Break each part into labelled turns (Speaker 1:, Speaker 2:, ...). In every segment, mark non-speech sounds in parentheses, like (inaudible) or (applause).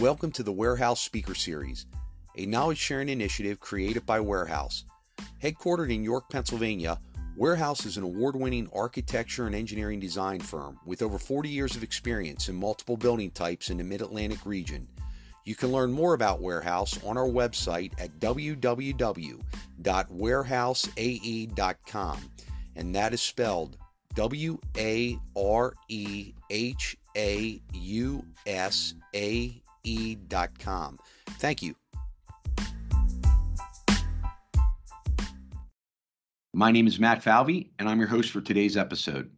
Speaker 1: Welcome to the Warehaus Speaker Series, a knowledge sharing initiative created by Warehaus. Headquartered in York, Pennsylvania, Warehaus is an award winning architecture and engineering design firm with over 40 years of experience in multiple building types in the Mid Atlantic region. You can learn more about Warehaus on our website at www.warehausae.com, and that is spelled W A R E H A U S A E.com. Thank you. My name is Matt Falvey, and I'm your host for today's episode.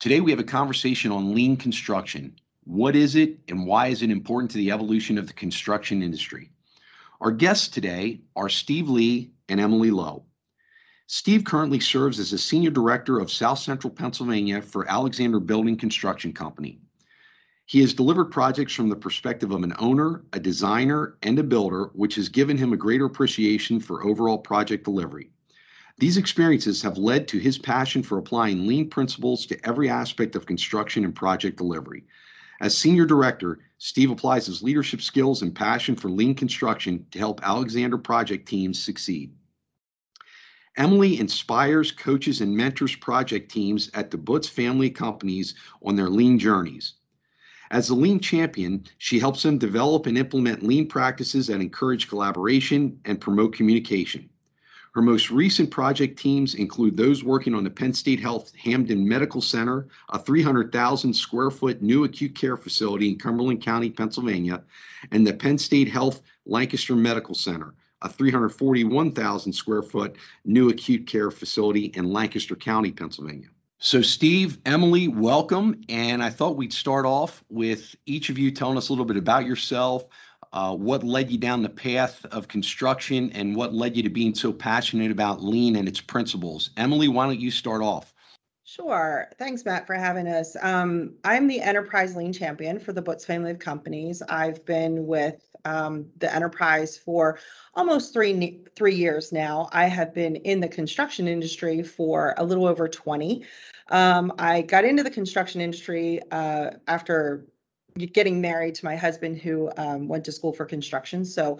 Speaker 1: Today, we have a conversation on lean construction. What is it, and why is it important to the evolution of the construction industry? Our guests today are Steve Lee and Emily Lowe. Steve currently serves as a senior director of South Central Pennsylvania for Alexander Building Construction Company. He has delivered projects from the perspective of an owner, a designer, and a builder, which has given him a greater appreciation for overall project delivery. These experiences have led to his passion for applying lean principles to every aspect of construction and project delivery. As Senior Director, Steve applies his leadership skills and passion for lean construction to help Alexander project teams succeed. Emily inspires, coaches, and mentors project teams at the Butz family companies on their lean journeys. As a lean champion, she helps them develop and implement lean practices that encourage collaboration and promote communication. Her most recent project teams include those working on the Penn State Health Hampden Medical Center, a 300,000 square foot new acute care facility in Cumberland County, Pennsylvania, and the Penn State Health Lancaster Medical Center, a 341,000 square foot new acute care facility in Lancaster County, Pennsylvania. So, Steve, Emily, welcome. And I thought we'd start off with each of you telling us a little bit about yourself, uh, what led you down the path of construction, and what led you to being so passionate about lean and its principles. Emily, why don't you start off?
Speaker 2: Sure. Thanks, Matt, for having us. Um, I'm the enterprise lean champion for the Butz family of companies. I've been with um, the enterprise for almost three three years now. I have been in the construction industry for a little over 20. Um, I got into the construction industry uh, after getting married to my husband, who um, went to school for construction. So,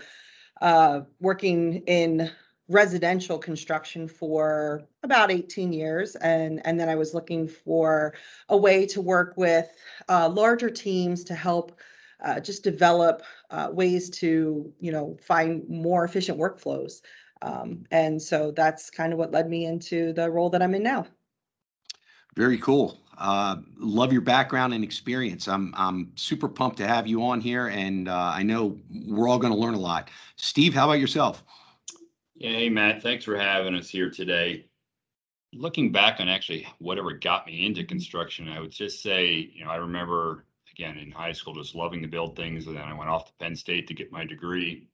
Speaker 2: uh, working in residential construction for about 18 years and and then I was looking for a way to work with uh, larger teams to help uh, just develop uh, ways to you know find more efficient workflows. Um, and so that's kind of what led me into the role that i'm in now.
Speaker 1: Very cool. Uh, love your background and experience. I'm i'm super pumped to have you on here and uh, i know we're all going to learn a lot. Steve how about yourself?
Speaker 3: Yeah hey matt. Thanks for having us here today. Looking back on actually whatever got me into construction i would just say you know i remember again in high school just loving to build things and then i went off to penn state to get my degree.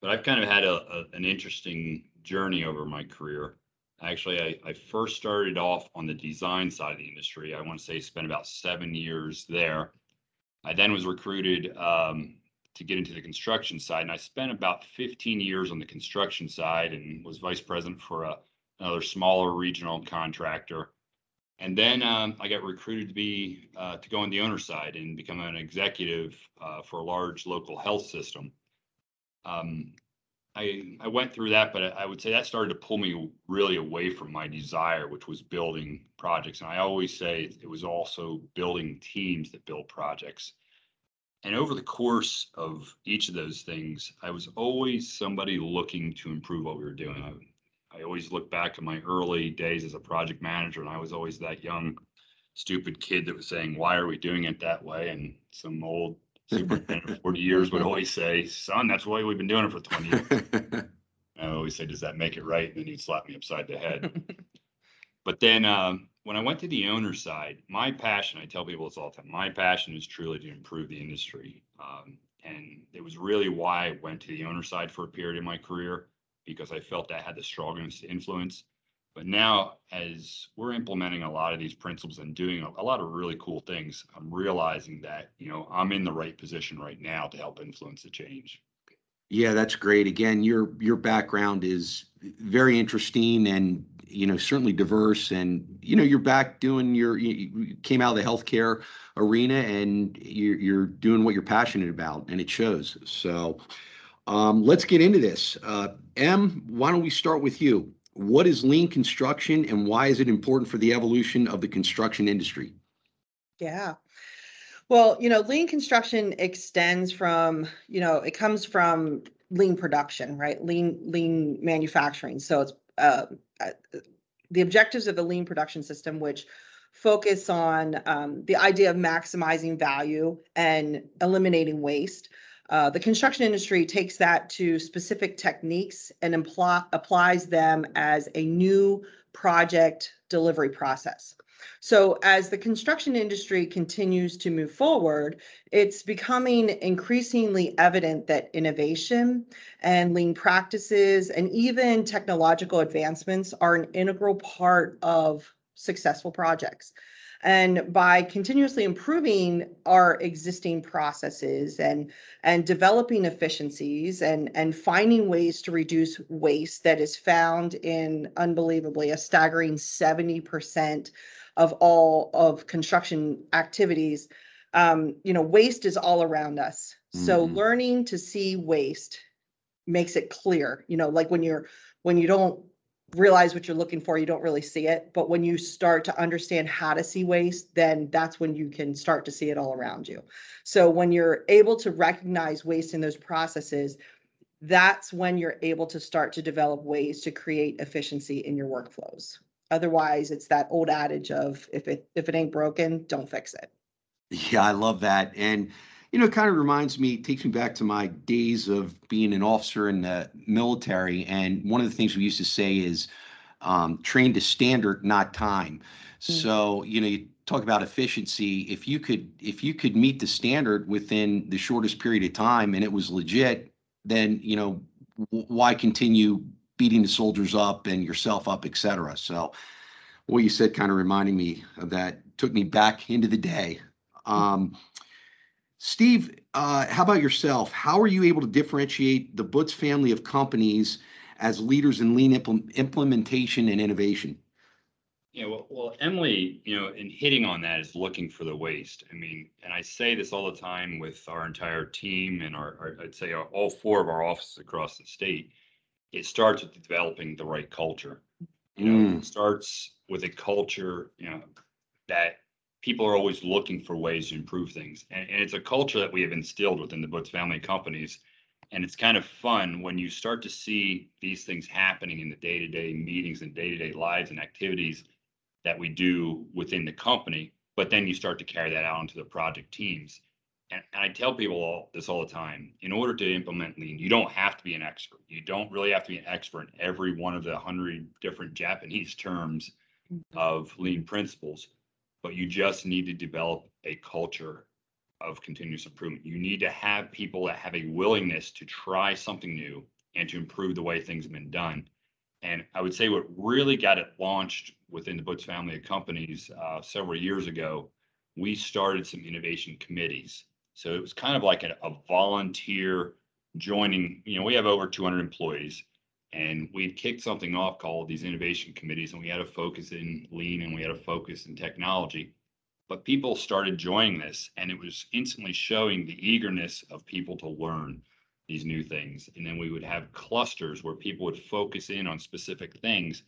Speaker 3: But i've kind of had a, a an interesting journey over my career. Actually I, I first started off on the design side of the industry. I want to say spent about seven years there. I then was recruited um, to get into the construction side and i spent about 15 years on the construction side and was vice president for a, another smaller regional contractor and then um, I got recruited to be uh, to go on the owner side and become an executive uh, for a large local health system. Um, I I went through that, but I would say that started to pull me really away from my desire, which was building projects. And I always say it was also building teams that build projects. And over the course of each of those things, I was always somebody looking to improve what we were doing. I always look back to my early days as a project manager, and I was always that young, stupid kid that was saying, "Why are we doing it that way?" And some old (laughs) superintendent of 40 years would always say, "Son, that's why we've been doing it for 20 years." (laughs) I always say, "Does that make it right?" And then he'd slap me upside the head. but then um, when I went to the owner side, my passion, I tell people this all the time, my passion is truly to improve the industry. Um, and it was really why I went to the owner side for a period in my career because I felt that had the strongest influence. But now, as we're implementing a lot of these principles and doing a, lot of really cool things, I'm realizing that you know I'm in the right position right now to help influence the change.
Speaker 1: Yeah, that's great. Again, your your background is very interesting, and you know, certainly diverse and, you know, you're back doing your, you, you came out of the healthcare arena and you're, you're doing what you're passionate about and it shows. So, um, let's get into this. Uh, M, why don't we start with you? What is lean construction and why is it important for the evolution of the construction industry?
Speaker 2: Yeah. Well, you know, lean construction extends from, you know, it comes from lean production, right? Lean, lean manufacturing. So it's uh, uh, the objectives of the lean production system, which focus on um, the idea of maximizing value and eliminating waste. Uh, the construction industry takes that to specific techniques and imply, applies them as a new project delivery process. So as the construction industry continues to move forward, it's becoming increasingly evident that innovation and lean practices and even technological advancements are an integral part of successful projects. And by continuously improving our existing processes and, and developing efficiencies and, and finding ways to reduce waste that is found in unbelievably a staggering 70% of all of construction activities, um, you know, waste is all around us. So
Speaker 1: Mhm.
Speaker 2: learning to see waste makes it clear, you know, like when you're, when you don't realize what you're looking for, you don't really see it. But when you start to understand how to see waste, then that's when you can start to see it all around you. So when you're able to recognize waste in those processes, that's when you're able to start to develop ways to create efficiency in your workflows. Otherwise, it's that old adage of if it if it ain't broken, don't fix it.
Speaker 1: Yeah, I love that. And, you know, it kind of reminds me, takes me back to my days of being an officer in the military. And one of the things we used to say is um, train to standard, not time. So, you know, you talk about efficiency. If you could, if you could meet the standard within the shortest period of time and it was legit, then, you know, w- why continue beating the soldiers up and yourself up, et cetera? So what you said kind of reminding me of that, took me back into the day. Um, Steve, uh, how about yourself? How are you able to differentiate the Butz family of companies as leaders in lean implement- implementation and innovation?
Speaker 3: Yeah, well, well, Emily, you know, in hitting on that is looking for the waste. I mean, and I say this all the time with our entire team and our, our I'd say our, all four of our offices across the state. It starts with developing the right culture. You know,
Speaker 1: Mm.
Speaker 3: it starts with a culture, you know, that people are always looking for ways to improve things. And, and it's a culture that we have instilled within the Butz family companies. And it's kind of fun when you start to see these things happening in the day-to-day meetings and day-to-day lives and activities that we do within the company, but then you start to carry that out into the project teams. And, and I tell people all this all the time. In order to implement lean, you don't have to be an expert. You don't really have to be an expert in every one of the hundred different Japanese terms mm-hmm. of lean principles, but you just need to develop a culture of continuous improvement. You need to have people that have a willingness to try something new and to improve the way things have been done. And I would say what really got it launched within the Butz family of companies uh, several years ago, we started some innovation committees. So it was kind of like a, a volunteer joining. You know, we have over 200 employees, and we kicked something off called these innovation committees, and we had a focus in lean and we had a focus in technology. But people started joining this, and it was instantly showing the eagerness of people to learn these new things. And then we would have clusters where people would focus in on specific things.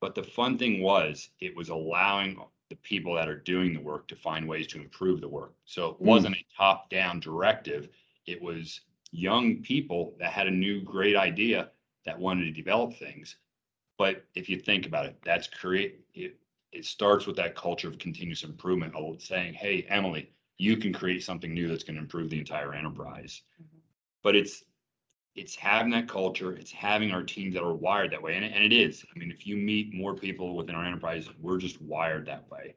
Speaker 3: But the fun thing was, it was allowing the people that are doing the work to find ways to improve the work. So it
Speaker 1: Mm.
Speaker 3: wasn't a top down directive, it was young people that had a new great idea that wanted to develop things. But if you think about it, that's create it, it starts with that culture of continuous improvement of saying, hey, Emily, you can create something new that's going to improve the entire enterprise. Mm-hmm. But it's it's having that culture, it's having our teams that are wired that way. And, and it is. I mean, if you meet more people within our enterprise, we're just wired that way.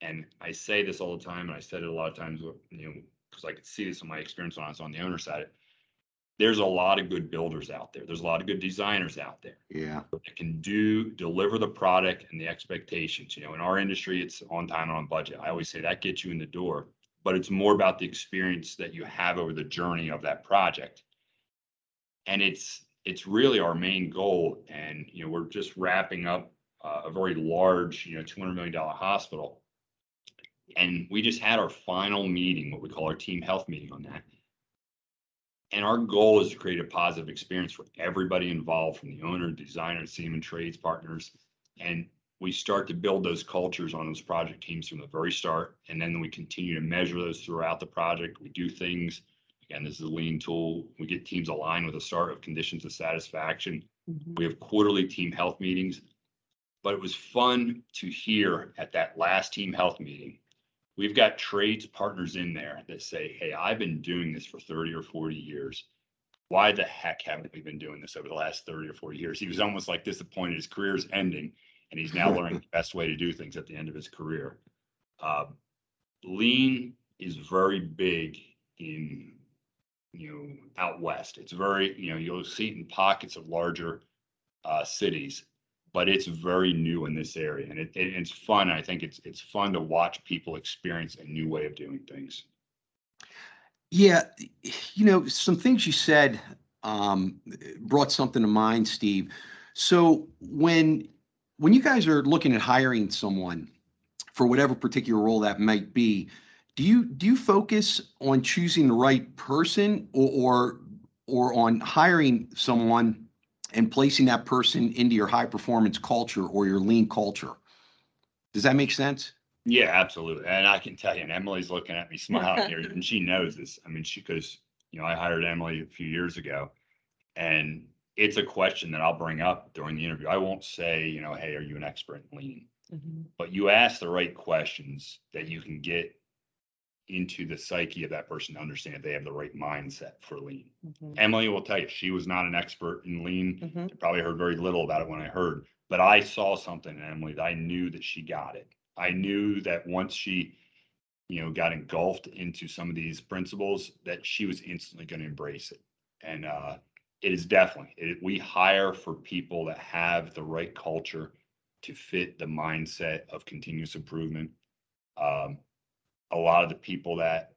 Speaker 3: And I say this all the time, and I said it a lot of times, you know, because I could see this in my experience when I was on the owner side. There's a lot of good builders out there. There's a lot of good designers out there
Speaker 1: Yeah.
Speaker 3: that can do deliver the product and the expectations. You know, in our industry, it's on time and on budget. I always say that gets you in the door, but it's more about the experience that you have over the journey of that project. And it's it's really our main goal. And you know, we're just wrapping up uh, a very large, you know, two hundred million dollar hospital. And we just had our final meeting, what we call our team health meeting on that. And our goal is to create a positive experience for everybody involved, from the owner, designer, CM trades partners. And we start to build those cultures on those project teams from the very start. And then we continue to measure those throughout the project. We do things. Again, this is a lean tool. We get teams aligned with a start of conditions of satisfaction. Mm-hmm. We have quarterly team health meetings. But it was fun to hear at that last team health meeting. We've got trades partners in there that say, hey, I've been doing this for 30 or 40 years. Why the heck haven't we been doing this over the last 30 or 40 years? He was almost like disappointed his career is ending and he's now learning the best way to do things at the end of his career. Uh, lean is very big in you know out west. It's very you know you'll see it in pockets of larger uh, cities, but it's very new in this area, and it, it- it's fun. I think it's it's fun to watch people experience a new way of doing things.
Speaker 1: Yeah, you know, some things you said um, brought something to mind, Steve. So when when you guys are looking at hiring someone for whatever particular role that might be, do you do you focus on choosing the right person or or, or on hiring someone and placing that person into your high performance culture or your lean culture? Does that make sense?
Speaker 3: Yeah, absolutely. And I can tell you, and Emily's looking at me (laughs) smiling here, and she knows this. I mean, she because you know I hired Emily a few years ago, and it's a question that I'll bring up during the interview. I won't say, you know, hey, are you an expert in lean?
Speaker 2: Mhm.
Speaker 3: but you ask the right questions that you can get into the psyche of that person to understand if they have the right mindset for lean.
Speaker 2: Mhm.
Speaker 3: Emily will tell you she was not an expert in lean.
Speaker 2: Mhm.
Speaker 3: I probably heard very little about it when I heard, but I saw something in Emily that I knew that she got it. I knew that once she, you know, got engulfed into some of these principles, that she was instantly going to embrace it. And uh, it is definitely it, we hire for people that have the right culture to fit the mindset of continuous improvement. Um, a lot of the people that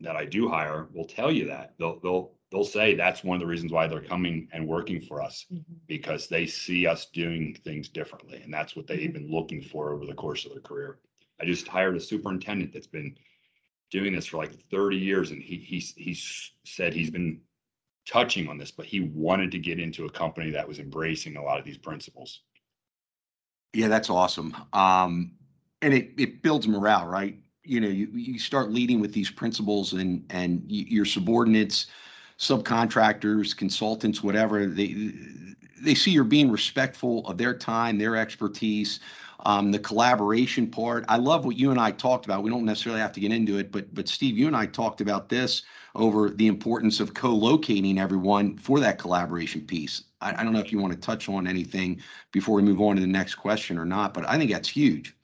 Speaker 3: that I do hire will tell you that they'll they'll they'll say that's one of the reasons why they're coming and working for us
Speaker 2: Mhm.
Speaker 3: because they see us doing things differently and that's what they've been looking for over the course of their career. I just hired a superintendent that's been doing this for like 30 years and he he's he's said he's been touching on this but he wanted to get into a company that was embracing a lot of these principles.
Speaker 1: Yeah, that's awesome. Um, and it, it builds morale, right? You know, you, you start leading with these principles and, and your subordinates, subcontractors, consultants, whatever, they, they see you're being respectful of their time, their expertise, um, the collaboration part. I love what you and I talked about. We don't necessarily have to get into it, but, but Steve, you and I talked about this over the importance of co-locating everyone for that collaboration piece. I, I don't know if you want to touch on anything before we move on to the next question or not, but I think that's huge.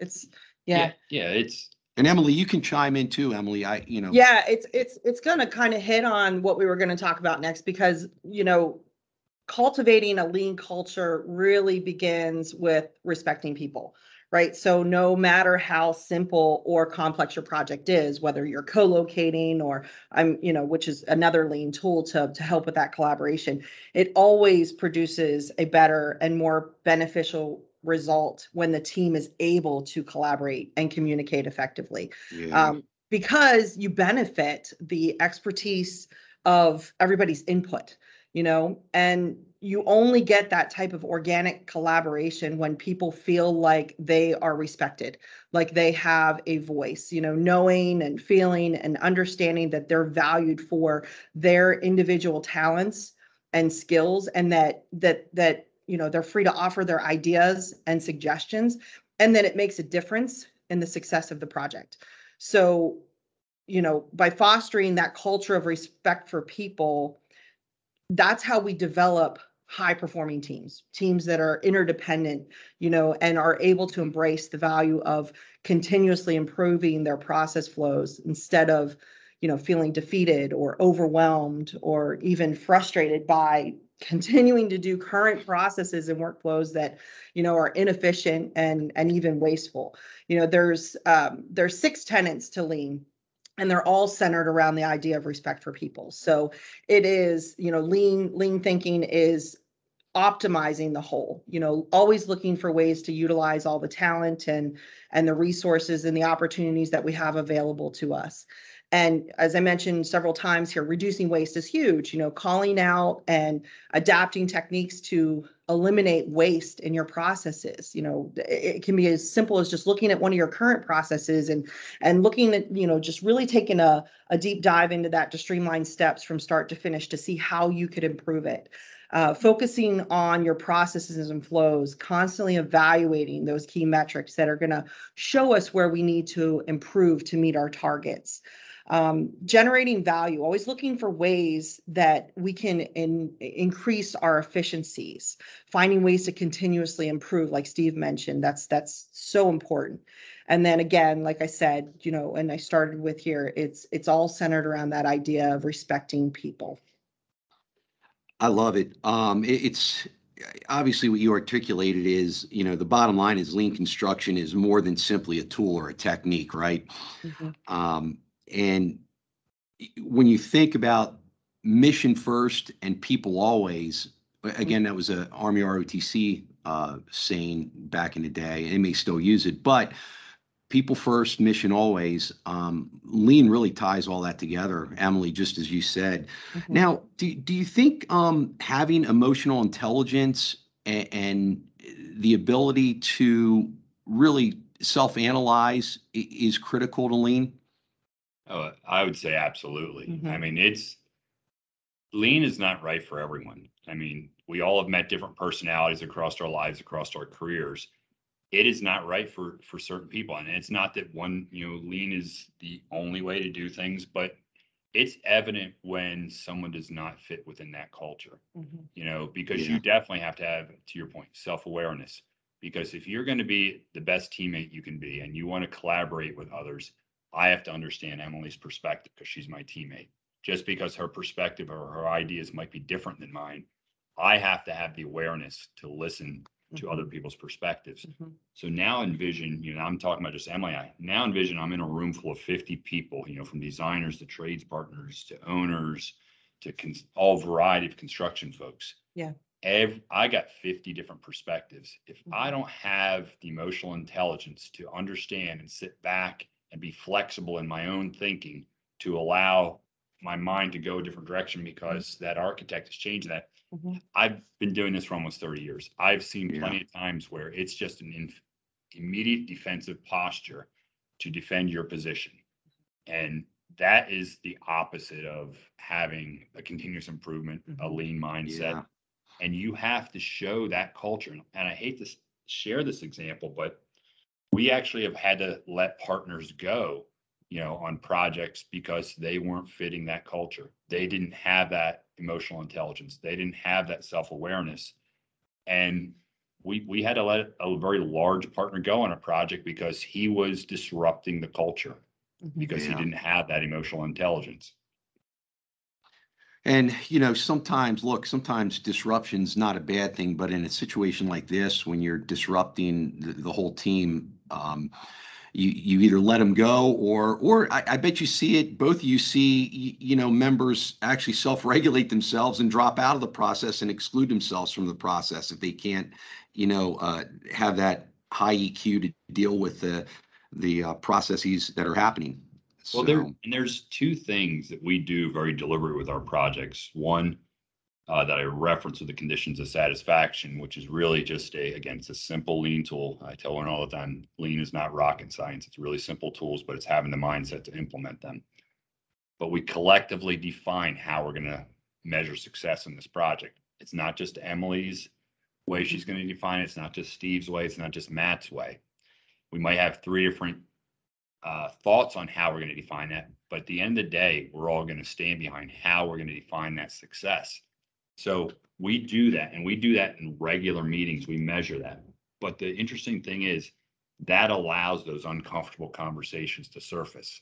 Speaker 2: It's, yeah,
Speaker 3: Yeah, it's
Speaker 1: And Emily, you can chime in too, Emily. I, you know.
Speaker 2: Yeah, it's it's it's gonna kind of hit on what we were gonna talk about next because, you know, cultivating a lean culture really begins with respecting people, right? So no matter how simple or complex your project is, whether you're co-locating or I'm, you know, which is another lean tool to to help with that collaboration, it always produces a better and more beneficial result when the team is able to collaborate and communicate effectively
Speaker 1: Yeah.
Speaker 2: um, because you benefit the expertise of everybody's input, you know, and you only get that type of organic collaboration when people feel like they are respected, like they have a voice, you know, knowing and feeling and understanding that they're valued for their individual talents and skills and that that that you know they're free to offer their ideas and suggestions and then it makes a difference in the success of the project. So, you know, by fostering that culture of respect for people, that's how we develop high performing teams, teams that are interdependent, you know, and are able to embrace the value of continuously improving their process flows instead of, you know, feeling defeated or overwhelmed or even frustrated by continuing to do current processes and workflows that, you know, are inefficient and and even wasteful you know there's um, there's six tenants to lean and they're all centered around the idea of respect for people so it is you know lean lean thinking is optimizing the whole, you know, always looking for ways to utilize all the talent and, and the resources and the opportunities that we have available to us. And as I mentioned several times here, reducing waste is huge, you know, calling out and adapting techniques to eliminate waste in your processes. You know, it, can be as simple as just looking at one of your current processes and and looking at, you know, just really taking a, a deep dive into that to streamline steps from start to finish to see how you could improve it. Uh, focusing on your processes and flows, constantly evaluating those key metrics that are going to show us where we need to improve to meet our targets um, generating value, always looking for ways that we can in, increase our efficiencies, finding ways to continuously improve, like Steve mentioned. That's that's so important. And then again, like I said, you know, and I started with here, it's it's all centered around that idea of respecting people.
Speaker 1: I love it. Um, it, it's obviously what you articulated is, you know, the bottom line is lean construction is more than simply a tool or a technique, right? Mm-hmm. Um, and when you think about mission first and people always, again, that was a Army ROTC uh, saying back in the day, and they may still use it, but people first, mission always. Um, lean really ties all that together, Emily, just as you said. Mm-hmm. Now, do, do you think um, having emotional intelligence and, and the ability to really self analyze is critical to lean?
Speaker 3: Oh, I would say absolutely. Mm-hmm. I mean, it's lean is not right for everyone. I mean, we all have met different personalities across our lives, across our careers it is not right for for certain people and it's not that one you know lean is the only way to do things but it's evident when someone does not fit within that culture mm-hmm. you know because yeah. you definitely have to have to your point self-awareness because if you're going to be the best teammate you can be and you want to collaborate with others i have to understand emily's perspective because she's my teammate just because her perspective or her ideas might be different than mine i have to have the awareness to listen to other mm-hmm. people's perspectives. Mm-hmm. So now envision, you know, I'm talking about just Emily. I now envision I'm in a room full of 50 people, you know, from designers to trades partners to owners to all variety of construction folks.
Speaker 2: Yeah.
Speaker 3: Every, I got 50 different perspectives. If mm-hmm. I don't have the emotional intelligence to understand and sit back and be flexible in my own thinking to allow my mind to go a different direction because mm-hmm. that architect has changed that Mm-hmm. I've been doing this for almost 30 years. I've seen yeah. plenty of times where it's just an immediate defensive posture to defend your position. And that is the opposite of having a continuous improvement, mm-hmm. a lean mindset. Yeah. And you have to show that culture. And I hate to share this example, but we actually have had to let partners go you know, on projects because they weren't fitting that culture. They didn't have that emotional intelligence. They didn't have that self-awareness. And we we had to let a very large partner go on a project because he was disrupting the culture mm-hmm. because yeah. he didn't have that emotional intelligence.
Speaker 1: And you know, sometimes look, sometimes disruption's not a bad thing, but in a situation like this, when you're disrupting the, the whole team, um, you you either let them go or or I, I, bet you see it both you see you, you know members actually self-regulate themselves and drop out of the process and exclude themselves from the process if they can't you know uh, have that high EQ to deal with the the uh, processes that are happening.
Speaker 3: Well, there and there's two things that we do very deliberate with our projects. One, uh, that I reference with the conditions of satisfaction, which is really just a, again, it's a simple lean tool. I tell one all the time, lean is not rocket science. It's really simple tools, but it's having the mindset to implement them. But we collectively define how we're going to measure success in this project. It's not just Emily's way she's going to define it. It's not just Steve's way. It's not just Matt's way. We might have three different uh, thoughts on how we're going to define that. But at the end of the day, we're all going to stand behind how we're going to define that success. So we do that and we do that in regular meetings. We measure that. But the interesting thing is that allows those uncomfortable conversations to surface.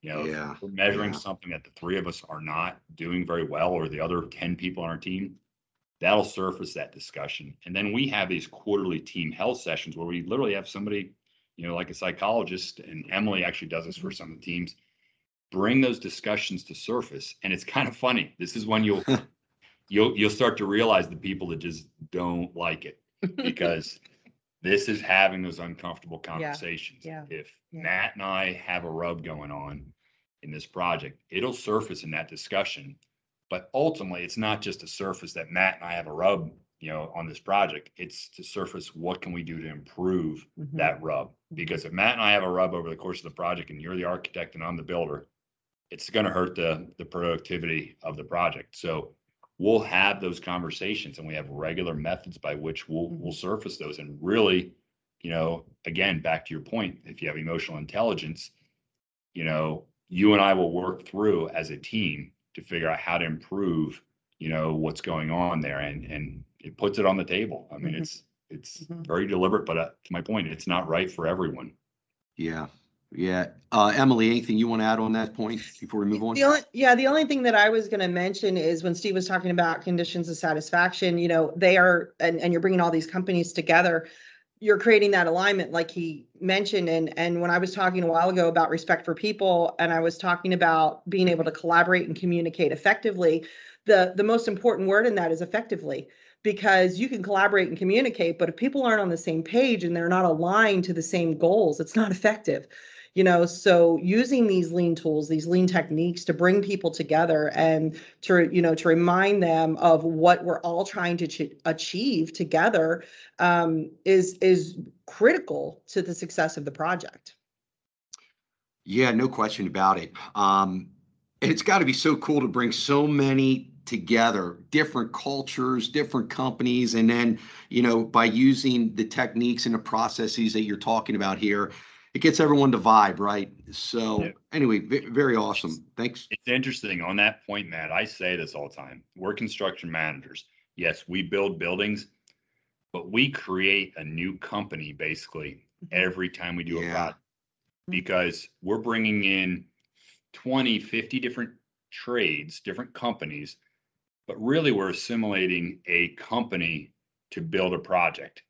Speaker 3: You know, yeah. we're measuring yeah. something that the three of us are not doing very well, or the other 10 people on our team, that'll surface that discussion. And then we have these quarterly team health sessions where we literally have somebody, you know, like a psychologist, and Emily actually does this for some of the teams, bring those discussions to surface. And it's kind of funny. This is when you'll (laughs) you'll, you'll start to realize the people that just don't like it because (laughs) this is having those uncomfortable conversations.
Speaker 2: yeah, yeah,
Speaker 3: If
Speaker 2: yeah.
Speaker 3: Matt and I have a rub going on in this project, it'll surface in that discussion. But ultimately, it's not just a surface that Matt and I have a rub, you know, on this project. It's to surface what can we do to improve
Speaker 2: Mhm.
Speaker 3: that rub. Because if Matt and I have a rub over the course of the project and you're the architect and I'm the builder, it's gonna hurt the, the productivity of the project. So we'll have those conversations and we have regular methods by which we'll, we'll surface those and really, you know, again, back to your point, if you have emotional intelligence, you know, you and I will work through as a team to figure out how to improve, you know, what's going on there and, and it puts it on the table. I mean,
Speaker 2: Mhm.
Speaker 3: it's, it's
Speaker 2: Mhm.
Speaker 3: very deliberate, but uh, to my point, it's not right for everyone.
Speaker 1: Yeah, yeah. Uh, Emily, anything you want to add on that point before we move on?
Speaker 2: The only, yeah, the only thing that I was gonna mention is when Steve was talking about conditions of satisfaction, you know, they are, and, and you're bringing all these companies together. You're creating that alignment like he mentioned, and, and when I was talking a while ago about respect for people, and I was talking about being able to collaborate and communicate effectively. The, the most important word in that is effectively, because you can collaborate and communicate, but if people aren't on the same page and they're not aligned to the same goals, it's not effective you know so using these lean tools these lean techniques to bring people together and to you know to remind them of what we're all trying to ch- achieve together um, is is critical to the success of the project
Speaker 1: Yeah, no question about it. Um, and it's got to be so cool to bring so many together, different cultures, different companies, and then, you know, by using the techniques and the processes that you're talking about here, it gets everyone to vibe, right? So
Speaker 3: Yeah.
Speaker 1: anyway, ve- very awesome. Thanks.
Speaker 3: It's interesting on that point, Matt. I say this all the time. We're construction managers. Yes, we build buildings, but we create a new company basically mm-hmm. every time we do a
Speaker 1: Yeah.
Speaker 3: project because we're bringing in 20, 50 different trades, different companies, but really we're assimilating a company to build a project.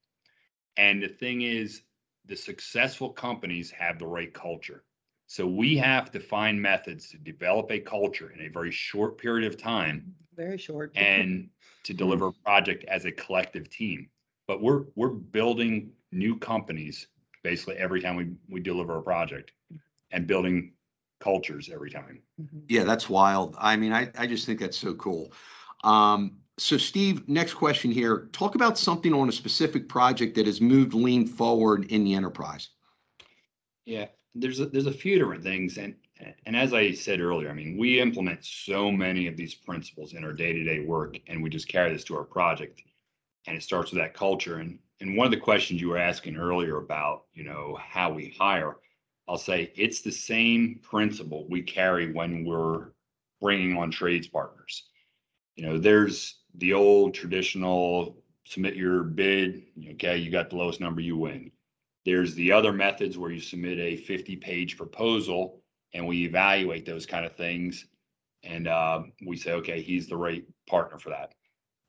Speaker 3: And the thing is, the successful companies have the right culture. So we have to find methods to develop a culture in a very short period of time
Speaker 2: very short (laughs)
Speaker 3: and to deliver a project as a collective team. But we're we're building new companies basically every time we we deliver a project and building cultures every time.
Speaker 2: Mhm.
Speaker 1: Yeah, that's wild. I mean, I, I just think that's so cool. Um, so Steve, next question here. Talk about something on a specific project that has moved lean forward in the enterprise.
Speaker 3: Yeah, there's a, there's a few different things, and and as I said earlier, I mean, we implement so many of these principles in our day-to-day work, and we just carry this to our project, and it starts with that culture. And and one of the questions you were asking earlier about, you know, how we hire, I'll say it's the same principle we carry when we're bringing on trades partners. You know, there's the old traditional submit your bid. Okay, you got the lowest number, you win. There's the other methods where you submit a 50 page proposal and we evaluate those kind of things. And uh, we say, okay, he's the right partner for that.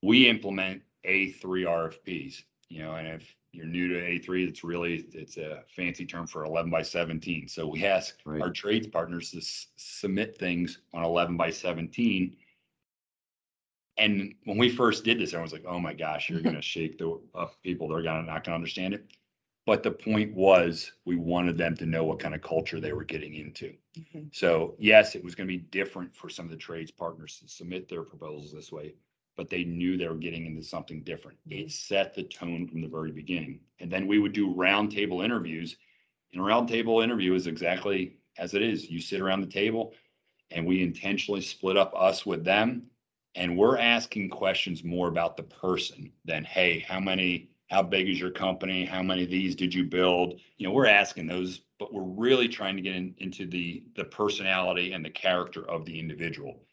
Speaker 3: We implement A3 RFPs, you know, and if you're new to A3, it's really, it's a fancy term for 11 by 17. So we ask
Speaker 1: Right.
Speaker 3: our trades partners to s- submit things on 11 by 17. And when we first did this, everyone's like, oh my gosh, you're going to shake the up people. They're gonna not going to understand it. But the point was, we wanted them to know what kind of culture they were getting into.
Speaker 2: Mhm.
Speaker 3: So yes, it was going to be different for some of the trades partners to submit their proposals this way, but they knew they were getting into something different. It set the tone from the very beginning. And then we would do roundtable interviews. And a roundtable interview is exactly as it is. You sit around the table and we intentionally split up us with them. And we're asking questions more about the person than, hey, how many, how big is your company? How many of these did you build? You know, we're asking those, but we're really trying to get in, into the the personality and the character of the individual.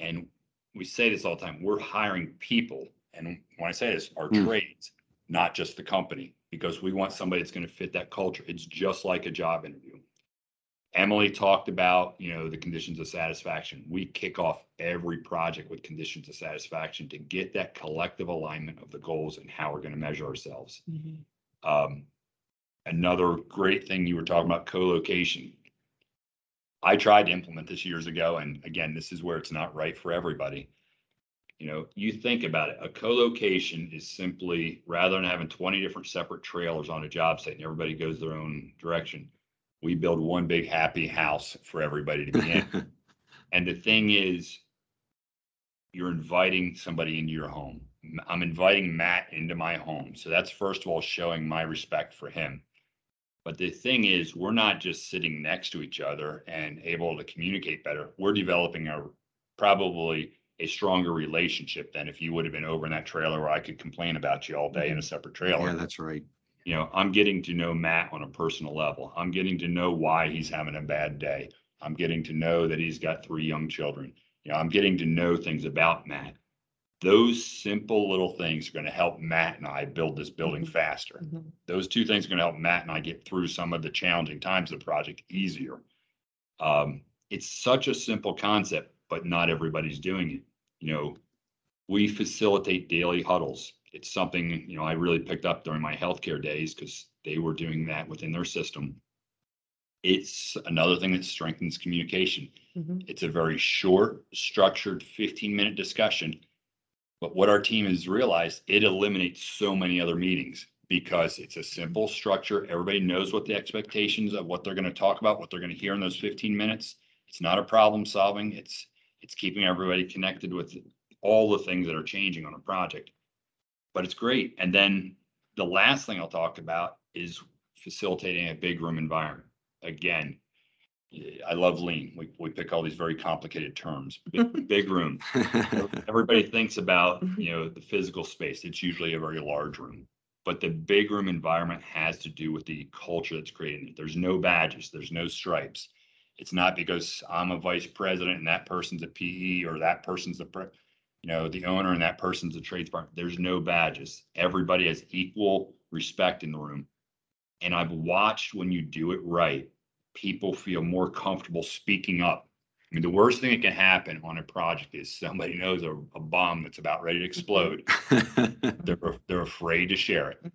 Speaker 3: And we say this all the time, we're hiring people. And when I say this, our
Speaker 1: Hmm.
Speaker 3: trades, not just the company, because we want somebody that's going to fit that culture. It's just like a job interview. Emily talked about, you know, the conditions of satisfaction. We kick off every project with conditions of satisfaction to get that collective alignment of the goals and how we're going to measure ourselves.
Speaker 2: Mhm.
Speaker 3: Um, another great thing you were talking about co-location. I tried to implement this years ago, and again, this is where it's not right for everybody. You know, you think about it, a co-location is simply, rather than having twenty different separate trailers on a job site and everybody goes their own direction. We build one big happy house for everybody to be in. (laughs) And the thing is, you're inviting somebody into your home. I'm inviting Matt into my home. So that's first of all showing my respect for him. But the thing is, we're not just sitting next to each other and able to communicate better. We're developing a probably a stronger relationship than if you would have been over in that trailer where I could complain about you all day in a mm-hmm. separate trailer
Speaker 1: Yeah, that's right.
Speaker 3: You know, I'm getting to know Matt on a personal level. I'm getting to know why he's having a bad day. I'm getting to know that he's got three young children. You know, I'm getting to know things about Matt. Those simple little things are going to help Matt and I build this building
Speaker 2: Mhm.
Speaker 3: faster.
Speaker 2: Mhm.
Speaker 3: Those two things are going to help Matt and I get through some of the challenging times of the project easier. Um, it's such a simple concept, but not everybody's doing it. You know, we facilitate daily huddles. It's something, you know, I really picked up during my healthcare days because they were doing that within their system. It's another thing that strengthens communication.
Speaker 2: Mhm.
Speaker 3: It's a very short, structured fifteen minute discussion. But what our team has realized, it eliminates so many other meetings because it's a simple structure. Everybody knows what the expectations of what they're going to talk about, what they're going to hear in those fifteen minutes. It's not a problem solving. It's, it's keeping everybody connected with all the things that are changing on a project. But it's great. And then the last thing I'll talk about is facilitating a big room environment. Again, I love lean. We, we pick all these very complicated terms. Big, (laughs) big room. (laughs) Everybody thinks about, mm-hmm. you know, the physical space. It's usually a very large room. But the big room environment has to do with the culture that's created. There's no badges, there's no stripes. It's not because I'm a vice president and that person's a PE or that person's a pre, you know, the owner and that person's a trades partner. There's no badges. Everybody has equal respect in the room. And I've watched when you do it right, people feel more comfortable speaking up. I mean, the worst thing that can happen on a project is somebody knows a, a bomb that's about ready to explode. (laughs) They're, they're afraid to share it.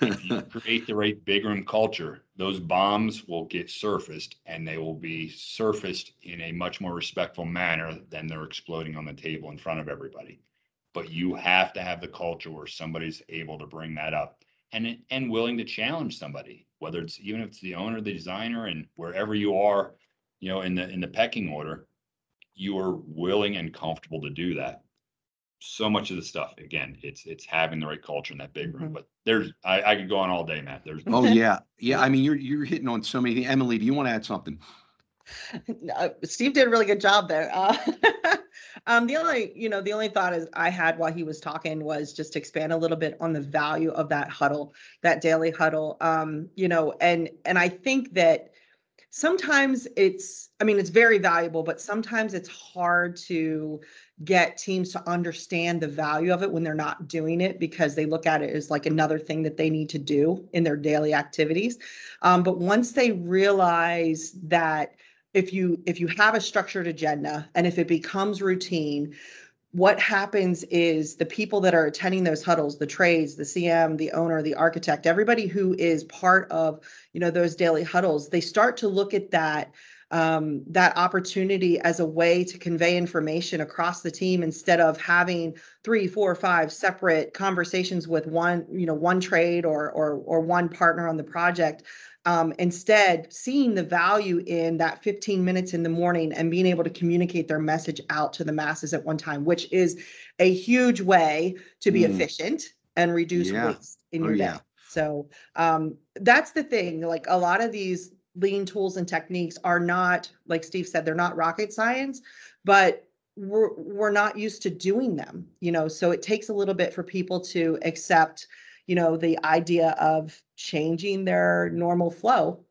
Speaker 3: If you (laughs) create the right big room culture, those bombs will get surfaced and they will be surfaced in a much more respectful manner than they're exploding on the table in front of everybody. But you have to have the culture where somebody's able to bring that up and, and willing to challenge somebody, whether it's even if it's the owner, the designer, and wherever you are, you know, in the, in the pecking order, you are willing and comfortable to do that. So much of the stuff, again, it's, it's having the right culture in that big room,
Speaker 2: Mhm.
Speaker 3: but there's, I, I could go on all day, Matt. There's,
Speaker 1: Oh, (laughs) yeah. Yeah. I mean, you're, you're hitting on so many. things. Emily, do you want to add something? (laughs)
Speaker 2: Uh, Steve did a really good job there. Uh, (laughs) um, the only, you know, the only thought is I had while he was talking was just to expand a little bit on the value of that huddle, that daily huddle. Um, you know, and and I think that sometimes it's, I mean, it's very valuable, but sometimes it's hard to get teams to understand the value of it when they're not doing it because they look at it as like another thing that they need to do in their daily activities. Um, but once they realize that if you if you have a structured agenda and if it becomes routine what happens is the people that are attending those huddles the trades the cm the owner the architect everybody who is part of you know those daily huddles they start to look at that um, that opportunity as a way to convey information across the team instead of having three four five separate conversations with one you know one trade or or or one partner on the project um, instead seeing the value in that 15 minutes in the morning and being able to communicate their message out to the masses at one time, which is a huge way to be
Speaker 1: Mm.
Speaker 2: efficient and reduce
Speaker 1: Yeah.
Speaker 2: waste in
Speaker 1: Oh,
Speaker 2: your day.
Speaker 1: yeah.
Speaker 2: So um, that's the thing. Like a lot of these lean tools and techniques are not, like Steve said, they're not rocket science, but we're we're not used to doing them. You know, so it takes a little bit for people to accept you know, the idea of changing their normal flow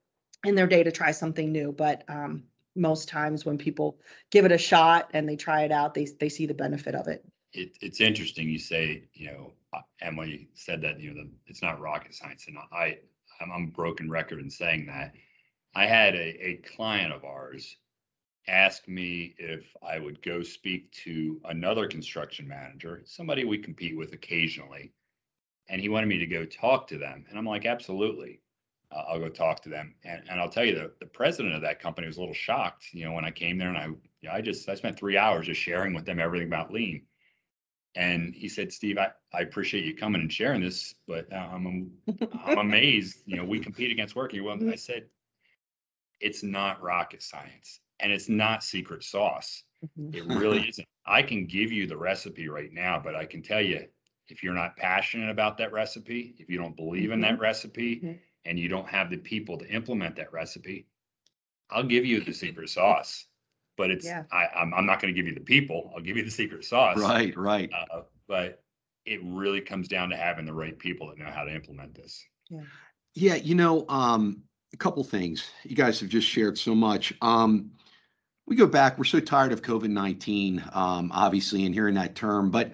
Speaker 2: in their day to try something new. But um, most times when people give it a shot and they try it out, they, they see the benefit of it.
Speaker 3: it, it's interesting you say, you know, uh, Emily said that, you know, the, it's not rocket science and I, I'm, I'm broken record in saying that. I had a, a client of ours ask me if I would go speak to another construction manager, somebody we compete with occasionally. And he wanted me to go talk to them. And I'm like, absolutely. Uh, I'll go talk to them. And, and I'll tell you, the, the president of that company was a little shocked, you know, when I came there and I, you know, I just, I spent three hours just sharing with them everything about lean. And he said, Steve, I, I appreciate you coming and sharing this, but uh, I'm, I'm (laughs) amazed, you know, we compete against working. Well, I said, it's not rocket science and it's not secret sauce.
Speaker 2: Mhm.
Speaker 3: It really isn't. I can give you the recipe right now, but I can tell you, if you're not passionate about that recipe, if you don't believe in that recipe,
Speaker 2: Mhm.
Speaker 3: and you don't have the people to implement that recipe, I'll give you the secret sauce. But it's
Speaker 2: Yeah.
Speaker 3: I, I'm I'm not going to give you the people. I'll give you the secret sauce.
Speaker 1: Right, right.
Speaker 3: Uh, but it really comes down to having the right people that know how to implement this.
Speaker 1: Yeah, you know, um, a couple things. You guys have just shared so much. Um, we go back, we're so tired of COVID 19, um, obviously, and hearing that term. But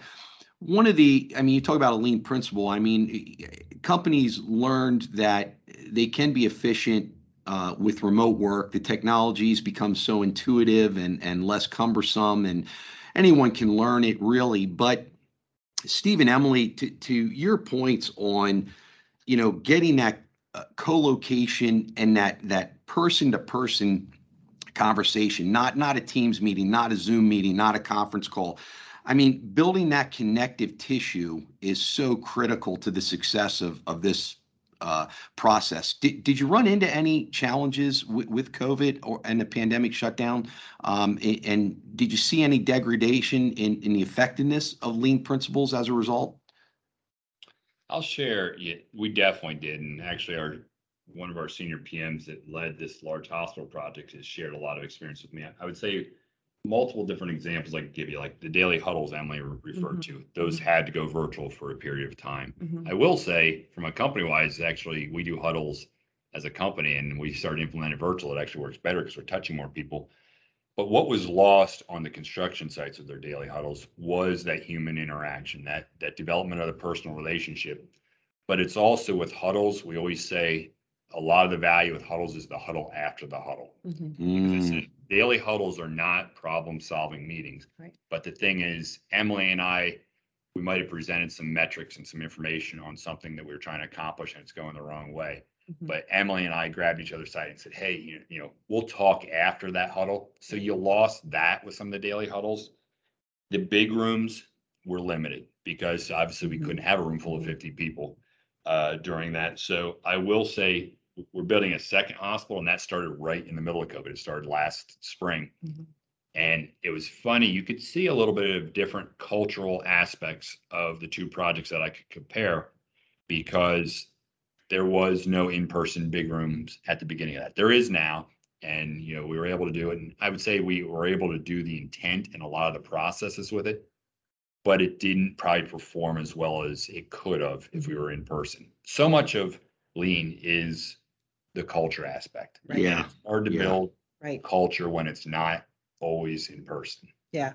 Speaker 1: one of the, I mean, you talk about a lean principle. I mean, companies learned that they can be efficient uh, with remote work. The technologies become so intuitive and, and less cumbersome, and anyone can learn it really. But Steve and Emily, to, to your points on, you know, getting that uh, co-location and that that person-to-person conversation, not not a Teams meeting, not a Zoom meeting, not a conference call. I mean, building that connective tissue is so critical to the success of of this uh, process. Did, did you run into any challenges with, with COVID or and the pandemic shutdown? Um, a- and, did you see any degradation in, in the effectiveness of lean principles as a result?
Speaker 3: I'll share. Yeah, we definitely did, and actually, our one of our senior PMs that led this large hospital project has shared a lot of experience with me. I would say multiple different examples I could give you, like the daily huddles Emily re- referred
Speaker 2: Mhm.
Speaker 3: to. Those had to go virtual for a period of time.
Speaker 2: Mhm.
Speaker 3: I will say, from a company wise, actually, we do huddles as a company, and we started implementing virtual. It actually works better because we're touching more people. But what was lost on the construction sites of their daily huddles was that human interaction, that that development of the personal relationship. But it's also with huddles, we always say a lot of the value with huddles is the huddle after the huddle.
Speaker 2: Mhm.
Speaker 1: Mm,
Speaker 3: daily huddles are not problem solving meetings.
Speaker 2: Right.
Speaker 3: But the thing is, Emily and I, we might have presented some metrics and some information on something that we were trying to accomplish and it's going the wrong way.
Speaker 2: Mhm.
Speaker 3: But Emily and I grabbed each other's side and said, Hey, you, you know, we'll talk after that huddle. So you lost that with some of the daily huddles. The big rooms were limited because obviously we
Speaker 2: Mhm.
Speaker 3: couldn't have a room full of 50 people uh, during that. So I will say we're building a second hospital and that started right in the middle of COVID. It started last spring.
Speaker 2: Mhm.
Speaker 3: And it was funny, you could see a little bit of different cultural aspects of the two projects that I could compare because there was no in-person big rooms at the beginning of that. There is now. And, you know, we were able to do it. And I would say we were able to do the intent and a lot of the processes with it. But it didn't probably perform as well as it could have if we were in person. So much of lean is the culture aspect.
Speaker 2: Right.
Speaker 1: Yeah.
Speaker 3: It's hard to
Speaker 1: Yeah.
Speaker 3: build
Speaker 2: Right.
Speaker 3: culture when it's not always in person.
Speaker 2: Yeah.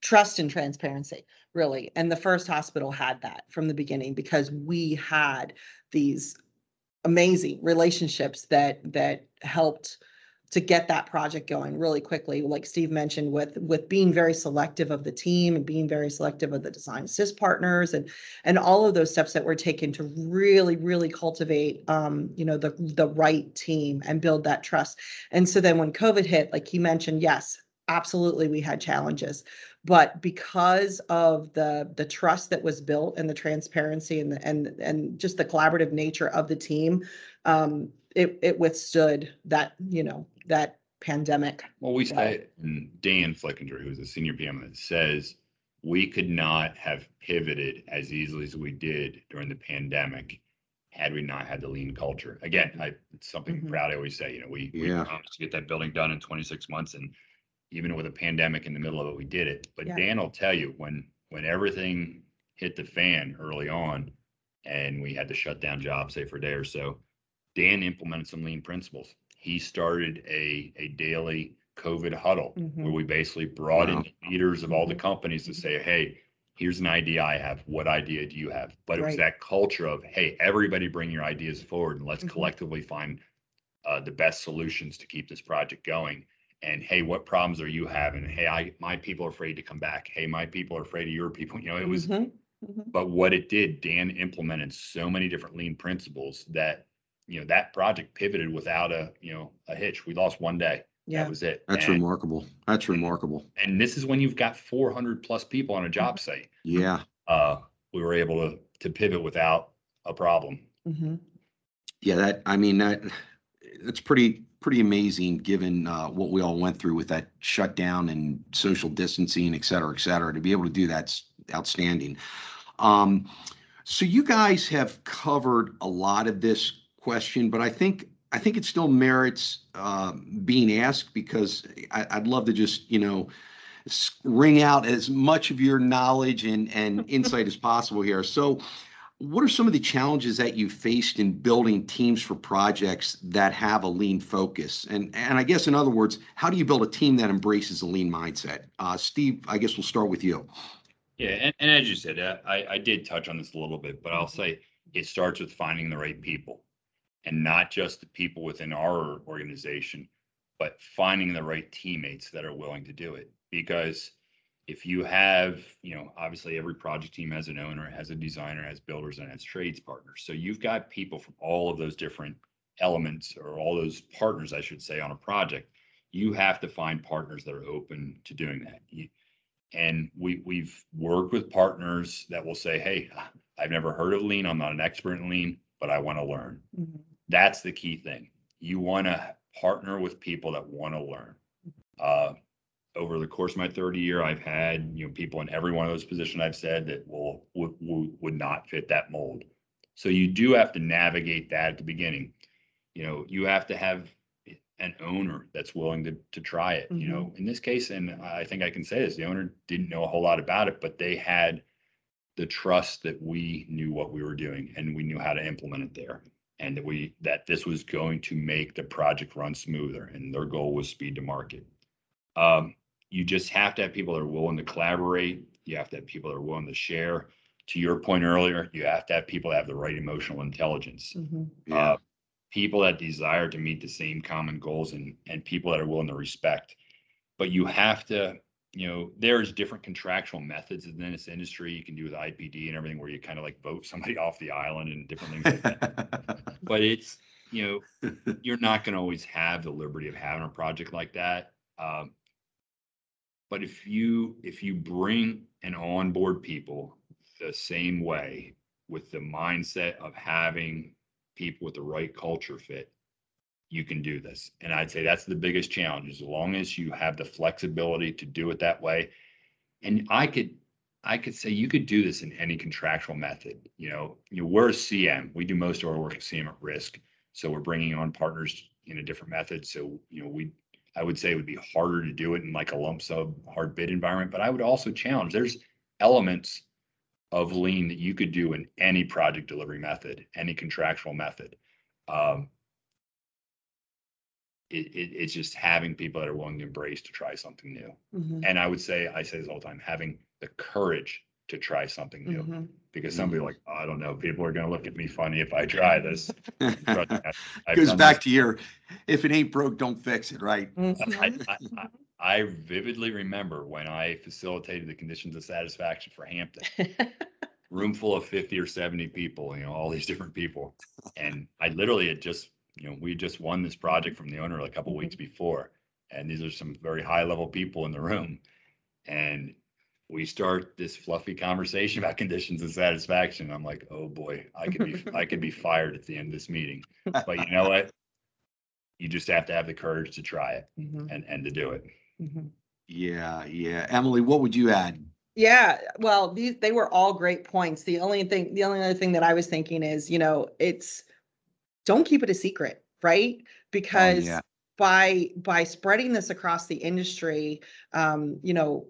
Speaker 2: Trust and transparency, really. And the first hospital had that from the beginning because we had these amazing relationships that that helped to get that project going really quickly like steve mentioned with with being very selective of the team and being very selective of the design assist partners and and all of those steps that were taken to really really cultivate um you know the the right team and build that trust. And so then when covid hit like he mentioned yes absolutely we had challenges. But because of the the trust that was built and the transparency and the, and and just the collaborative nature of the team um it it withstood that you know that pandemic
Speaker 3: Well, we
Speaker 2: Right.
Speaker 3: say, and Dan Flickinger, who's a senior PM, that says we could not have pivoted as easily as we did during the pandemic had we not had the lean culture. Again, I, it's something
Speaker 2: Mhm.
Speaker 3: proud I always say, you know, we, we
Speaker 1: Yeah.
Speaker 3: promised to get that building done in 26 months and even with a pandemic in the middle of it, we did it. But
Speaker 2: Yeah.
Speaker 3: Dan will tell you when, when everything hit the fan early on and we had to shut down jobs, say for a day or so, Dan implemented some lean principles. He started a, a daily COVID huddle where
Speaker 2: Mhm.
Speaker 3: we basically brought in
Speaker 1: Wow.
Speaker 3: the leaders of all the
Speaker 2: Mhm.
Speaker 3: companies to say, hey, here's an idea I have. What idea do you have? But it was that culture of, hey, everybody bring your ideas forward and let's
Speaker 2: Mhm.
Speaker 3: collectively find uh, the best solutions to keep this project going. And hey, what problems are you having? Hey, I my people are afraid to come back. Hey, my people are afraid of your people. You know, it was
Speaker 2: Mhm. Mhm.
Speaker 3: but what it did, Dan implemented so many different lean principles that, you know, that project pivoted without a, you know, a hitch. We lost one day.
Speaker 2: Yeah.
Speaker 3: That was it.
Speaker 1: That's
Speaker 3: and,
Speaker 1: remarkable. That's remarkable.
Speaker 3: and this is when you've got four hundred plus people on a job site.
Speaker 1: Yeah.
Speaker 3: Uh, we were able to, to pivot without a problem.
Speaker 2: Mhm.
Speaker 1: Yeah, that, I mean, that, that's pretty, pretty amazing, given uh, what we all went through with that shutdown and social distancing, et cetera, et cetera. To be able to do that's outstanding. Um, so you guys have covered a lot of this question, but I think, I think it still merits uh, being asked because I, I'd love to just, you know, s- wring out as much of your knowledge and, and (laughs) insight as possible here. So what are some of the challenges that you faced in building teams for projects that have a lean focus? And, and I guess in other words, how do you build a team that embraces a lean mindset? Uh, Steve, I guess we'll start with you.
Speaker 3: Yeah, and, and as you said, uh, I, I did touch on this a little bit, but I'll say it starts with finding the right people. And not just the people within our organization, but finding the right teammates that are willing to do it. Because if you have, you know, obviously every project team has an owner, has a designer, has builders, and has trades partners. So you've got people from all of those different elements or all those partners, I should say, on a project. You have to find partners that are open to doing that. And we, we've worked with partners that will say, hey, I've never heard of lean. I'm not an expert in lean, but I want to learn.
Speaker 2: Mhm.
Speaker 3: That's the key thing. You want to partner with people that want to learn. Uh, over the course of my 30 year, I've had, you know, people in every one of those positions I've said that will, would, would, would not fit that mold. So you do have to navigate that at the beginning. You know, you have to have an owner that's willing to, to try it, you know, in this case, and I think I can say this, the owner didn't know a whole lot about it, but they had the trust that we knew what we were doing and we knew how to implement it there. And that we, that this was going to make the project run smoother and their goal was speed to market. Um, you just have to have people that are willing to collaborate. You have to have people that are willing to share. To your point earlier, you have to have people that have the right emotional intelligence
Speaker 2: Mhm.
Speaker 3: uh, people that desire to meet the same common goals and and people that are willing to respect. But you have to, you know, there's different contractual methods in this industry. You can do with IPD and everything where you kind of like vote somebody (laughs) off the island and different things like that. (laughs) But it's, you know, you're not going to always have the liberty of having a project like that. Um, but if you if you bring and onboard people the same way with the mindset of having people with the right culture fit, you can do this. And I'd say that's the biggest challenge as long as you have the flexibility to do it that way. And I could I could say you could do this in any contractual method. You know, you know, we're a CM. We do most of our work at CM at risk. So we're bringing on partners in a different method. So, you know, we I would say it would be harder to do it in like a lump sum hard bid environment, but I would also challenge there's elements of lean that you could do in any project delivery method, any contractual method. Um, it, it, it's just having people that are willing to embrace to try something new.
Speaker 2: Mhm.
Speaker 3: And I would say, I say this all the time, having the courage to try something new.
Speaker 2: Mhm.
Speaker 3: Because somebody like, I don't know, people are gonna look at me funny if I try this. (laughs) Trust me, I- I've
Speaker 1: Goes back
Speaker 3: this.
Speaker 1: to your, if it ain't broke, don't fix it, right? (laughs)
Speaker 3: I,
Speaker 2: Mhm.
Speaker 3: I, I- I vividly remember when I facilitated the conditions of satisfaction for Hampden. (laughs) room full of 50 or 70 people, you know, all these different people. And I literally had just, you know, we just won this project from the owner a couple weeks before. And these are some very high level people in the room. And we start this fluffy conversation about conditions of satisfaction. I'm like, oh boy, I could be I could be (laughs) fired at the end of this meeting. But you know what? You just have to have the courage to try it
Speaker 2: Mhm.
Speaker 3: and, and to do it.
Speaker 2: Mhm.
Speaker 1: Yeah, yeah. Emily, what would you add?
Speaker 2: Yeah, well, these, they were all great points. The only thing, the only other thing that I was thinking is, you know, it's, don't keep it a secret, right? Because
Speaker 1: yeah.
Speaker 2: by, by spreading this across the industry, um, you know,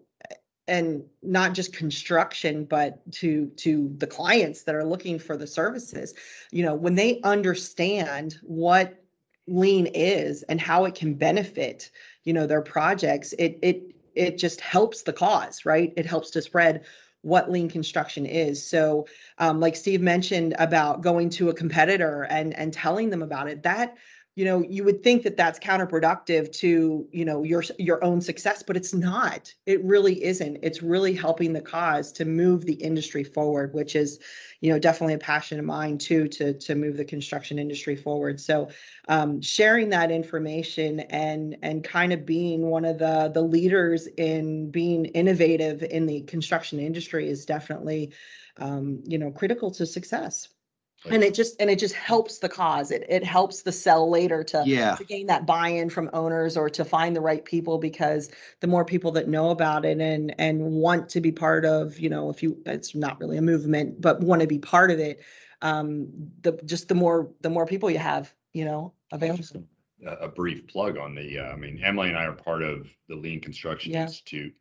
Speaker 2: and not just construction, but to, to the clients that are looking for the services, you know, when they understand what lean is and how it can benefit, you know, their projects, it, it, it just helps the cause, right? It helps to spread what lean construction is. So, um, like Steve mentioned about going to a competitor and and telling them about it, that you know, you would think that that's counterproductive to, you know, your, your own success, but it's not. It really isn't. It's really helping the cause to move the industry forward, which is, you know, definitely a passion of mine too, to, to move the construction industry forward. So um, sharing that information and, and kind of being one of the, the leaders in being innovative in the construction industry is definitely, um, you know, critical to success. And it just, and it just helps the cause. It, it helps the sell later to,
Speaker 1: Yeah.
Speaker 2: to gain that buy-in from owners or to find the right people because the more people that know about it and, and want to be part of, you know, if you, it's not really a movement, but want to be part of it, um, the, just the more, the more people you have, you know, available.
Speaker 3: A a brief plug on the, uh, I mean, Emily and I are part of the Lean Construction
Speaker 2: Yeah.
Speaker 3: Institute.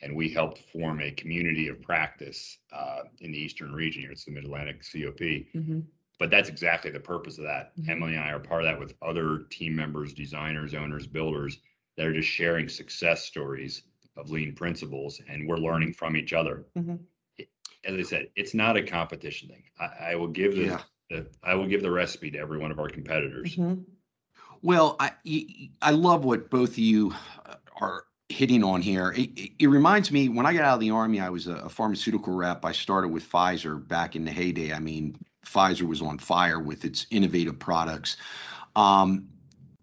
Speaker 3: And we helped form a community of practice uh, in the eastern region here. It's the Mid-Atlantic COP.
Speaker 2: Mhm.
Speaker 3: But that's exactly the purpose of that.
Speaker 2: Mhm.
Speaker 3: Emily and I are part of that with other team members, designers, owners, builders that are just sharing success stories of lean principles and we're learning from each other.
Speaker 2: Mhm.
Speaker 3: It- As I said, it's not a competition thing. I, I will give the,
Speaker 1: Yeah.
Speaker 3: the, I will give the recipe to every one of our competitors.
Speaker 2: Mhm.
Speaker 1: Well, I love what both of you uh, are hitting on here. It, it- reminds me, when I got out of the army, I was a, a pharmaceutical rep. I started with Pfizer back in the heyday. I mean, Pfizer was on fire with its innovative products. Um,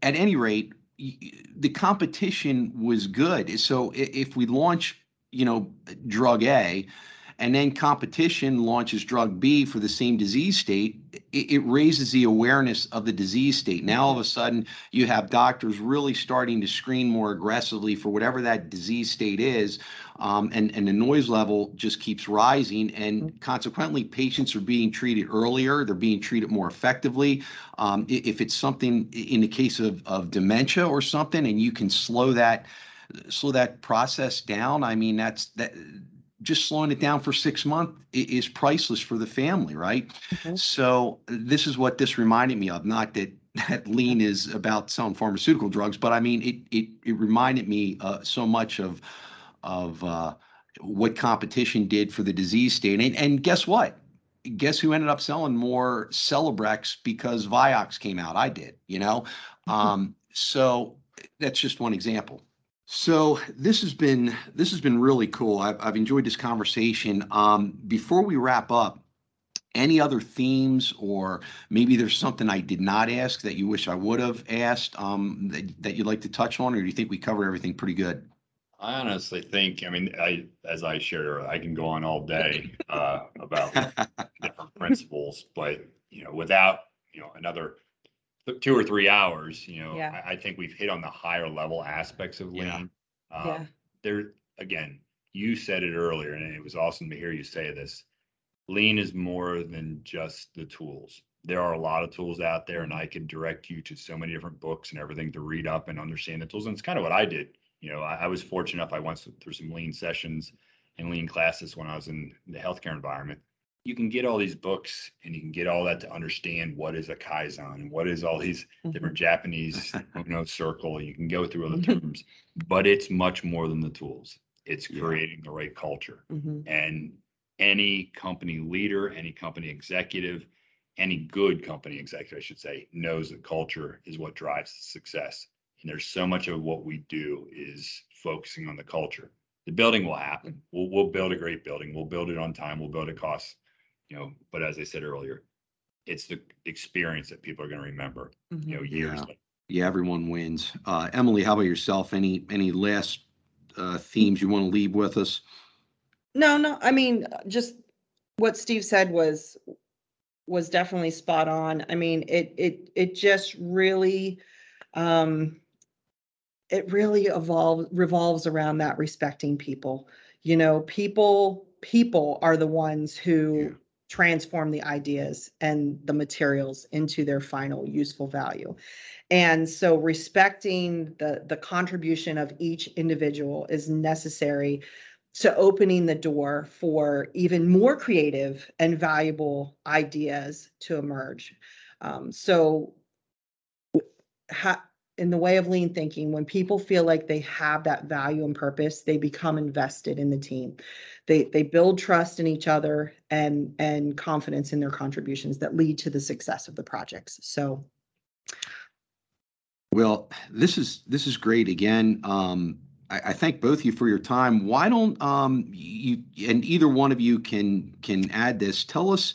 Speaker 1: at any rate, the competition was good. So if we launch, you know, drug A, and then competition launches drug B for the same disease state, it, raises the awareness of the disease state. Now all of a sudden, you have doctors really starting to screen more aggressively for whatever that disease state is, um, and and the noise level just keeps rising, and consequently, patients are being treated earlier. They're being treated more effectively. Um, if it's something in the case of of dementia or something, and you can slow that slow that process down. I mean, that's that just slowing it down for six months is priceless for the family, right?
Speaker 2: Mhm.
Speaker 1: So this is what this reminded me of. Not that (laughs) that lean is about selling pharmaceutical drugs, but I mean it it it reminded me uh, so much of of uh, what competition did for the disease state. And, and guess what? Guess who ended up selling more Celebrex because Vioxx came out? I did. You know, um, so that's just one example. So this has been this has been really cool. I've I've enjoyed this conversation. Um, before we wrap up, any other themes or maybe there's something I did not ask that you wish I would have asked um, that, that you'd like to touch on, or do you think we covered everything pretty good?
Speaker 3: I honestly think, I mean, I, as I shared, I can go on all day uh, about (laughs) different principles, but, you know, without, you know, another th- two or three hours, you know,
Speaker 2: Yeah.
Speaker 3: I, I think we've hit on the higher level aspects of
Speaker 1: Yeah.
Speaker 3: lean. Um,
Speaker 2: Yeah.
Speaker 3: There, again, you said it earlier, and it was awesome to hear you say this. Lean is more than just the tools. There are a lot of tools out there, and I can direct you to so many different books and everything to read up and understand the tools. And it's kind of what I did. You know, I, I was fortunate enough. I went through some lean sessions and lean classes when I was in the healthcare environment. You can get all these books and you can get all that to understand what is a kaizen and what is all these different Japanese, you know, (laughs) circle. You can go through other
Speaker 2: Mhm.
Speaker 3: terms, but it's much more than the tools. It's creating the right culture.
Speaker 2: Mhm.
Speaker 3: And any company leader, any company executive, any good company executive, I should say, knows that culture is what drives success. And there's so much of what we do is focusing on the culture. The building will happen. We'll, we'll build a great building. We'll build it on time. We'll build it costs, you know, but as I said earlier, it's the experience that people are going to remember, you know,
Speaker 2: Mhm.
Speaker 3: years
Speaker 1: Yeah.
Speaker 3: later.
Speaker 1: Yeah, everyone wins. Uh, Emily, how about yourself? Any any last uh, themes you want to leave with us?
Speaker 2: No, no, I mean, uh, just what Steve said was, was definitely spot on. I mean, it, it, it just really, um, it really evolves, revolves around that respecting people. You know, people, people are the ones
Speaker 1: Yeah.
Speaker 2: Transform the ideas and the materials into their final useful value. And so respecting the, the contribution of each individual is necessary to opening the door for even more creative and valuable ideas to emerge. Um, so ha- in the way of lean thinking, when people feel like they have that value and purpose, they become invested in the team. They they build trust in each other and and confidence in their contributions that lead to the success of the projects. So
Speaker 1: Well, this is this is great. Again, um, I, I thank both of you for your time. Why don't um, you and either one of you can can add this? Tell us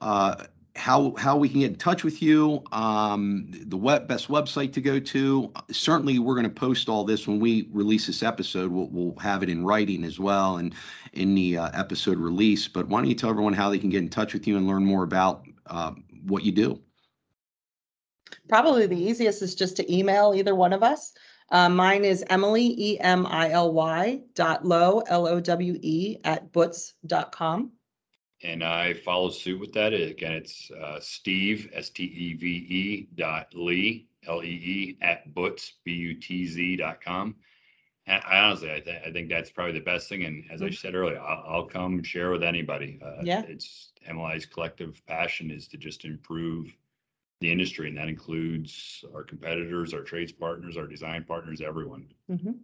Speaker 1: uh, how how we can get in touch with you. Um, the web best website to go to. Certainly, we're going to post all this when we release this episode. We'll, we'll have it in writing as well and in the uh, episode release. But why don't you tell everyone how they can get in touch with you and learn more about uh, what you do?
Speaker 2: Probably the easiest is just to email either one of us. Uh, mine is Emily, E M I L Y dot Lowe, L O W E at Butz dot com.
Speaker 3: And I follow suit with that. Again, it's uh, Steve, S T E V E dot Lee, L E E at Butz, B U T Z dot com. And I honestly, I think, I think that's probably the best thing. And as I said earlier, I'll, I'll come share with anybody. Uh,
Speaker 2: Yeah.
Speaker 3: It's MLI's collective passion is to just improve the industry. And that includes our competitors, our trades partners, our design partners, everyone.
Speaker 2: Mhm.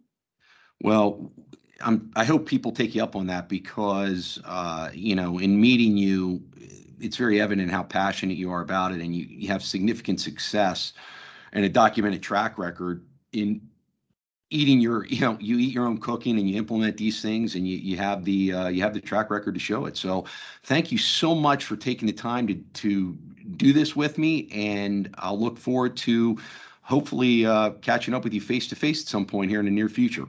Speaker 1: Well, I'm, I hope people take you up on that because, uh, you know, in meeting you, it's very evident how passionate you are about it and you, you have significant success and a documented track record in eating your, you know, you eat your own cooking and you implement these things and you, you have the, uh, you have the track record to show it. So thank you so much for taking the time to, to do this with me. And I'll look forward to hopefully, uh, catching up with you face to face at some point here in the near future.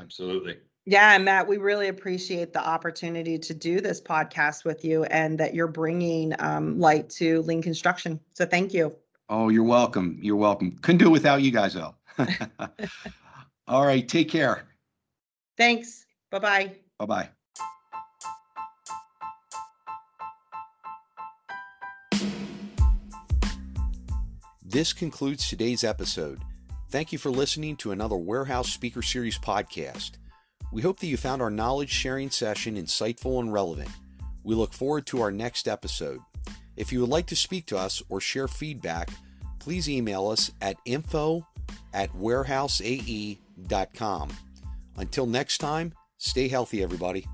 Speaker 3: Absolutely.
Speaker 2: Yeah, and Matt, we really appreciate the opportunity to do this podcast with you and that you're bringing um, light to lean construction. So thank you.
Speaker 1: Oh, you're welcome. You're welcome. Couldn't do it without you guys though. (laughs) (laughs) All right. Take care.
Speaker 2: Thanks. Bye-bye.
Speaker 1: Bye bye. This concludes today's episode. Thank you for listening to another Warehaus Speaker Series podcast. We hope that you found our knowledge sharing session insightful and relevant. We look forward to our next episode. If you would like to speak to us or share feedback, please email us at info at warehausae.com. Until next time, stay healthy, everybody.